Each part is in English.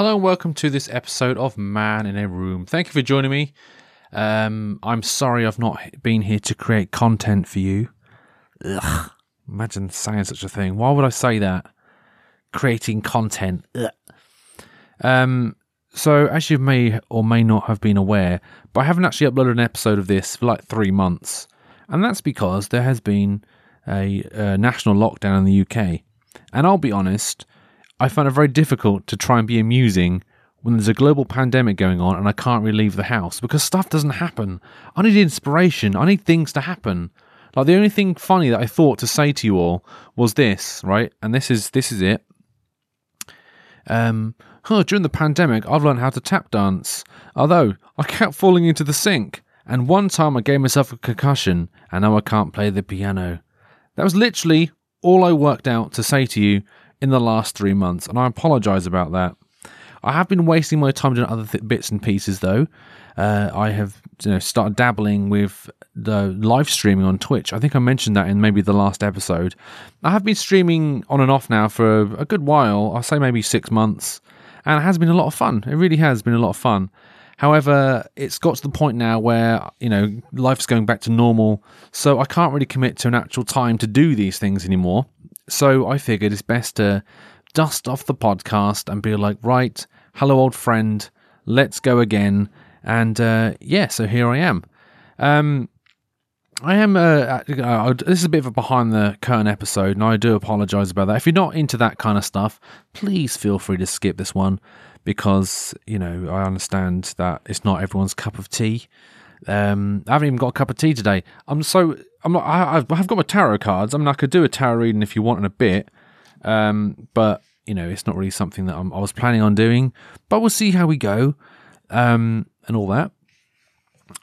Hello and welcome to this episode of Man in a Room. Thank you for joining me. Um, I'm sorry I've not been here to create content for you. Ugh, imagine saying such a thing. Why would I say that? Creating content. Ugh. Um, so, as you may or may not have been aware, but I haven't actually uploaded an episode of this for like three months. And that's because there has been a, a national lockdown in the UK. And I'll be honest, I find it very difficult to try and be amusing when there's a global pandemic going on and I can't really leave the house because stuff doesn't happen. I need inspiration. I need things to happen. Like the only thing funny that I thought to say to you all was this, right? And this is this is it. Um, huh, during the pandemic, I've learned how to tap dance. Although I kept falling into the sink, and one time I gave myself a concussion, and now I can't play the piano. That was literally all I worked out to say to you in the last three months, and I apologise about that. I have been wasting my time doing other th- bits and pieces, though. Uh, I have you know started dabbling with the live streaming on Twitch. I think I mentioned that in maybe the last episode. I have been streaming on and off now for a, a good while. I'll say maybe six months, and it has been a lot of fun. It really has been a lot of fun. However, it's got to the point now where, you know, life's going back to normal, so I can't really commit to an actual time to do these things anymore. So I figured it's best to dust off the podcast and be like, right, hello, old friend, let's go again. And uh, yeah, so here I am. Um, I am. Uh, uh, this is a bit of a behind the curtain episode, and I do apologise about that. If you're not into that kind of stuff, please feel free to skip this one because you know I understand that it's not everyone's cup of tea. Um, I haven't even got a cup of tea today. I'm so I'm not. I, I've got my tarot cards. I mean, I could do a tarot reading if you want in a bit, um, but you know, it's not really something that I'm, i was planning on doing. But we'll see how we go, um, and all that.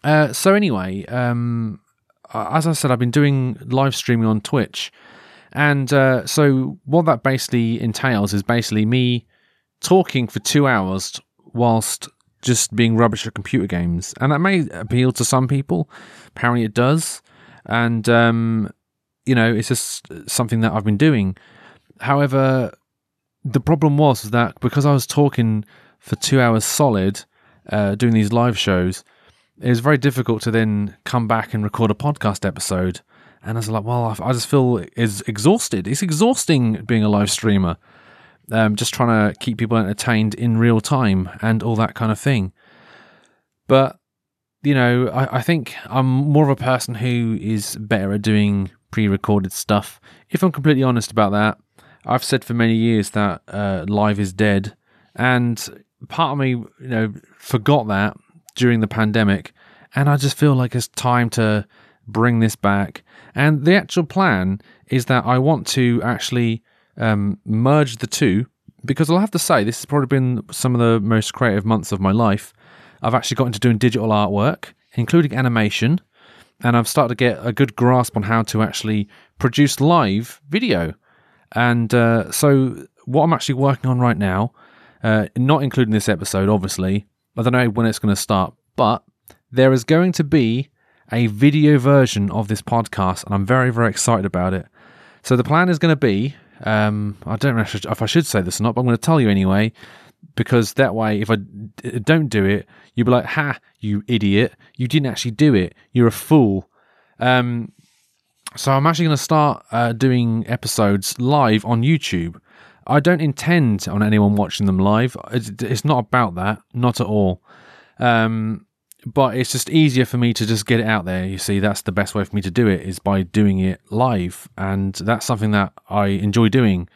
Uh, so anyway, um, as I said, I've been doing live streaming on Twitch, and uh, so what that basically entails is basically me talking for two hours whilst just being rubbish at computer games, and that may appeal to some people. Apparently, it does, and um, you know, it's just something that I've been doing. However, the problem was that because I was talking for two hours solid, uh, doing these live shows, it was very difficult to then come back and record a podcast episode. And I was like, well, I just feel is exhausted. It's exhausting being a live streamer um, just trying to keep people entertained in real time and all that kind of thing. But you know, I, I think I'm more of a person who is better at doing pre-recorded stuff. If I'm completely honest about that, I've said for many years that uh, live is dead, and part of me, you know, forgot that during the pandemic, and I just feel like it's time to bring this back. And the actual plan is that I want to actually um, merged the two because I'll have to say this has probably been some of the most creative months of my life. I've actually got into doing digital artwork, including animation, and I've started to get a good grasp on how to actually produce live video. And uh, so, what I'm actually working on right now, uh, not including this episode, obviously, I don't know when it's going to start, but there is going to be a video version of this podcast, and I'm very, very excited about it. So, the plan is going to be um, I don't know if I should say this or not, but I'm going to tell you anyway, because that way, if I don't do it, you'll be like, "Ha, you idiot! You didn't actually do it. You're a fool." Um, so I'm actually going to start uh, doing episodes live on YouTube. I don't intend on anyone watching them live. It's, it's not about that, not at all. Um, but it's just easier for me to just get it out there. You see, that's the best way for me to do it is by doing it live, and that's something that I enjoy doing.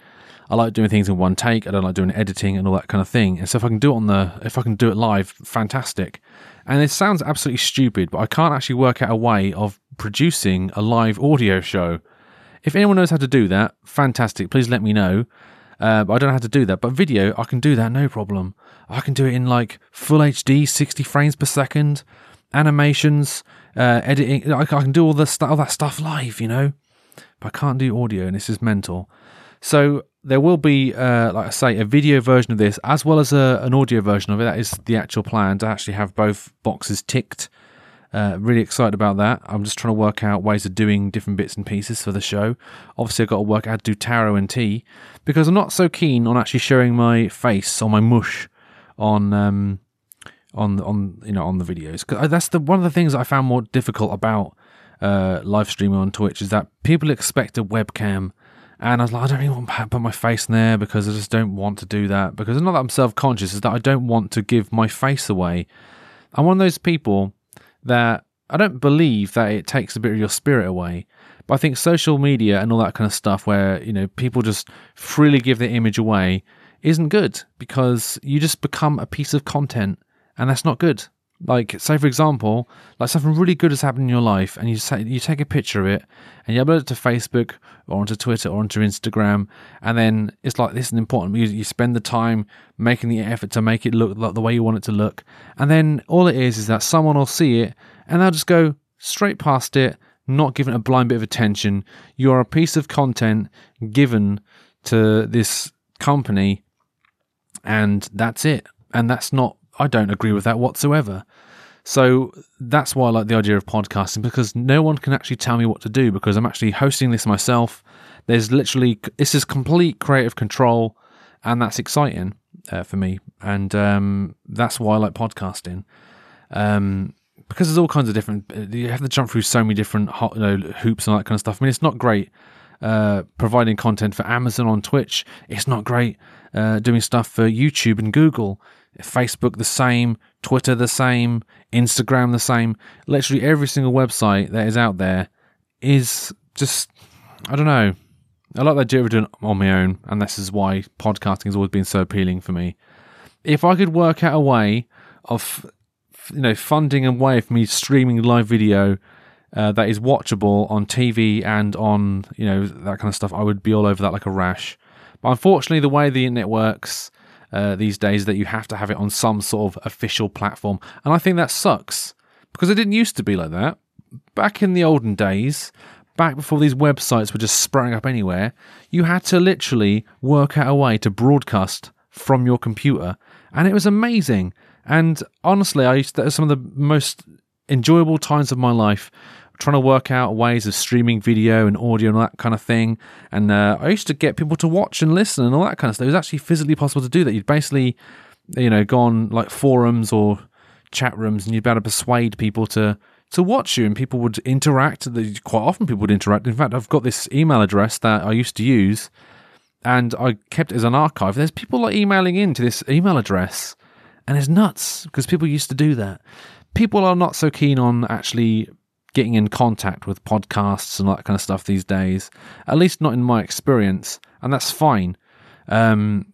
I like doing things in one take. I don't like doing editing and all that kind of thing. And so if I can do it on the, if I can do it live, fantastic. And it sounds absolutely stupid, but I can't actually work out a way of producing a live audio show. If anyone knows how to do that, fantastic. Please let me know. Uh, but I don't know how to do that. But video, I can do that no problem. I can do it in like full HD, 60 frames per second, animations, uh, editing. I, I can do all the st- all that stuff live, you know. But I can't do audio, and this is mental. So there will be, uh, like I say, a video version of this as well as a, an audio version of it. That is the actual plan to actually have both boxes ticked. Uh, really excited about that. I'm just trying to work out ways of doing different bits and pieces for the show. Obviously, I've got to work out how to do tarot and tea because I'm not so keen on actually showing my face or my mush on um, on on you know on the videos. Cause that's the one of the things I found more difficult about uh, live streaming on Twitch is that people expect a webcam. And I was like, I don't even want to put my face in there because I just don't want to do that. Because it's not that I'm self conscious, is that I don't want to give my face away. I'm one of those people that I don't believe that it takes a bit of your spirit away. But I think social media and all that kind of stuff where, you know, people just freely give their image away isn't good because you just become a piece of content and that's not good. Like, say for example, like something really good has happened in your life, and you say you take a picture of it, and you upload it to Facebook or onto Twitter or onto Instagram, and then it's like this is important. You, you spend the time making the effort to make it look like the way you want it to look, and then all it is is that someone will see it, and they'll just go straight past it, not giving a blind bit of attention. You are a piece of content given to this company, and that's it. And that's not I don't agree with that whatsoever. So that's why I like the idea of podcasting because no one can actually tell me what to do because I'm actually hosting this myself. There's literally this is complete creative control, and that's exciting uh, for me, and um, that's why I like podcasting. Um, because there's all kinds of different. You have to jump through so many different you know, hoops and all that kind of stuff. I mean, it's not great uh, providing content for Amazon on Twitch. It's not great uh, doing stuff for YouTube and Google. Facebook the same, Twitter the same, Instagram the same. Literally every single website that is out there is just I don't know. I like that idea of doing it on my own, and this is why podcasting has always been so appealing for me. If I could work out a way of you know funding a way for me streaming live video uh, that is watchable on TV and on you know that kind of stuff, I would be all over that like a rash. But unfortunately, the way the internet works, uh, these days that you have to have it on some sort of official platform. And I think that sucks because it didn't used to be like that. Back in the olden days, back before these websites were just sprang up anywhere, you had to literally work out a way to broadcast from your computer. And it was amazing. And honestly, I used to, have some of the most enjoyable times of my life trying to work out ways of streaming video and audio and all that kind of thing. And uh, I used to get people to watch and listen and all that kind of stuff. It was actually physically possible to do that. You'd basically, you know, go on like forums or chat rooms and you'd be able to persuade people to to watch you and people would interact. Quite often people would interact. In fact, I've got this email address that I used to use and I kept it as an archive. There's people like emailing into this email address and it's nuts because people used to do that. People are not so keen on actually getting in contact with podcasts and that kind of stuff these days. At least not in my experience, and that's fine. Um,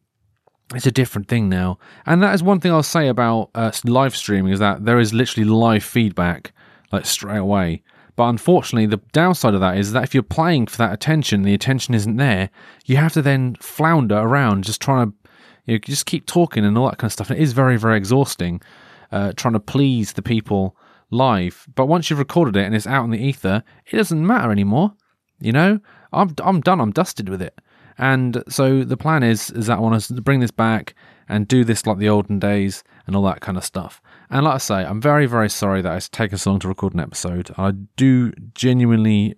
it's a different thing now, and that is one thing I'll say about uh, live streaming is that there is literally live feedback like straight away. But unfortunately, the downside of that is that if you're playing for that attention, the attention isn't there. You have to then flounder around, just trying to, you know, just keep talking and all that kind of stuff. And it is very, very exhausting, uh, trying to please the people live. But once you've recorded it and it's out in the ether, it doesn't matter anymore. You know, I'm I'm done. I'm dusted with it. And so the plan is is that I want to bring this back and do this like the olden days and all that kind of stuff. And like I say, I'm very very sorry that it's taken so long to record an episode. I do genuinely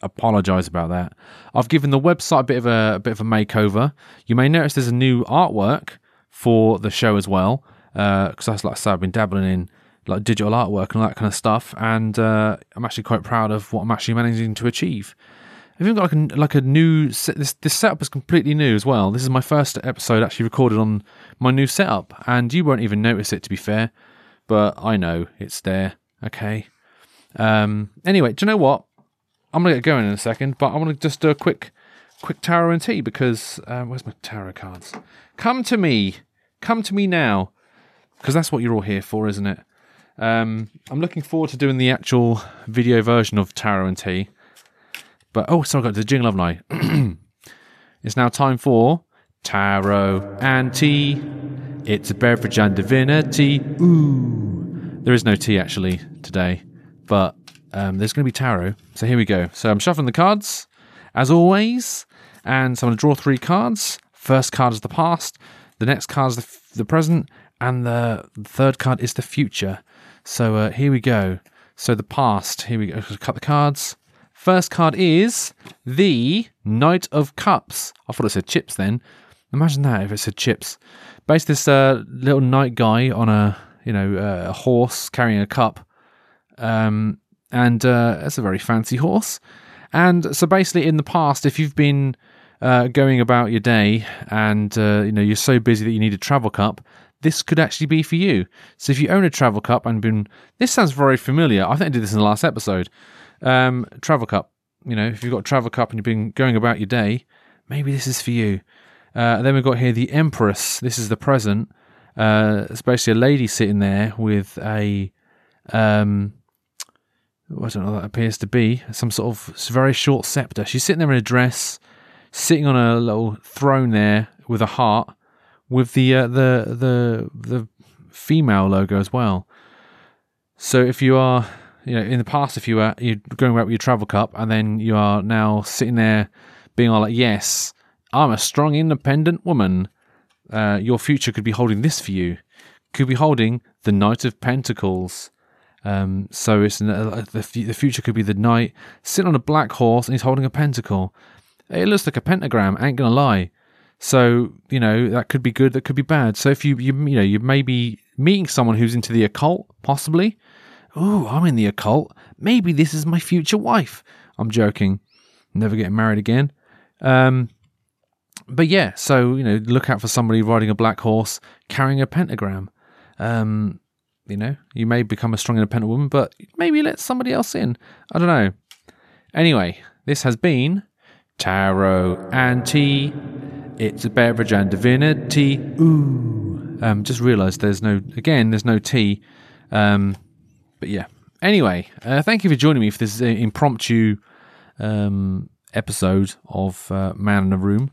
apologize about that. I've given the website a bit of a, a bit of a makeover. You may notice there's a new artwork for the show as well. Because uh, like I said, I've been dabbling in like digital artwork and all that kind of stuff. And uh, I'm actually quite proud of what I'm actually managing to achieve. I've even got like a, like a new set, this this setup is completely new as well. This is my first episode actually recorded on my new setup, and you won't even notice it to be fair, but I know it's there. Okay. Um. Anyway, do you know what? I'm gonna get going in a second, but I want to just do a quick quick tarot and tea because um, where's my tarot cards? Come to me, come to me now, because that's what you're all here for, isn't it? Um, I'm looking forward to doing the actual video version of Tarot and Tea. But oh, sorry, I got the jingle, haven't I? it's now time for Tarot and Tea. It's a beverage and divinity. Ooh. There is no tea actually today, but um, there's going to be tarot. So here we go. So I'm shuffling the cards, as always. And so I'm going to draw three cards. First card is the past, the next card is the, f- the present, and the third card is the future. So uh, here we go. So the past. Here we go. Cut the cards. First card is the Knight of Cups. I thought it said chips then. Imagine that if it said chips. Based this uh, little knight guy on a you know uh, a horse carrying a cup, um, and uh, it's a very fancy horse. And so basically, in the past, if you've been uh, going about your day and uh, you know you're so busy that you need a travel cup, this could actually be for you. So if you own a travel cup and been, this sounds very familiar. I think I did this in the last episode. Um, travel cup. You know, if you've got a travel cup and you've been going about your day, maybe this is for you. Uh, then we've got here the Empress. This is the present. Uh, it's basically a lady sitting there with a, um, I don't know what that appears to be, some sort of very short scepter. She's sitting there in a dress, sitting on a little throne there with a heart, with the uh, the the the female logo as well. So if you are, you know, in the past, if you were you're going about with your travel cup, and then you are now sitting there being all like, "Yes, I'm a strong, independent woman," uh, your future could be holding this for you. Could be holding the Knight of Pentacles. Um, so it's uh, the the future could be the knight sitting on a black horse and he's holding a pentacle. It looks like a pentagram. Ain't gonna lie. So you know that could be good, that could be bad. So if you you you know you may be meeting someone who's into the occult, possibly. Oh, I'm in the occult. Maybe this is my future wife. I'm joking. Never getting married again. Um, but yeah, so you know, look out for somebody riding a black horse carrying a pentagram. Um, you know, you may become a strong independent woman, but maybe let somebody else in. I don't know. Anyway, this has been Tarot and Tea it's a beverage and divinity. Ooh. Um, just realised there's no, again, there's no tea. Um, but yeah. Anyway, uh, thank you for joining me for this uh, impromptu um, episode of uh, Man in a Room.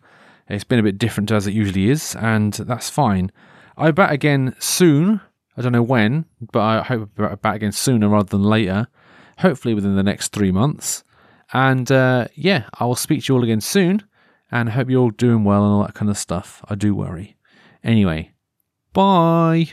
It's been a bit different as it usually is, and that's fine. I'll be back again soon. I don't know when, but I hope I'll be back again sooner rather than later. Hopefully within the next three months. And uh, yeah, I will speak to you all again soon and hope you're all doing well and all that kind of stuff. I do worry. Anyway, bye.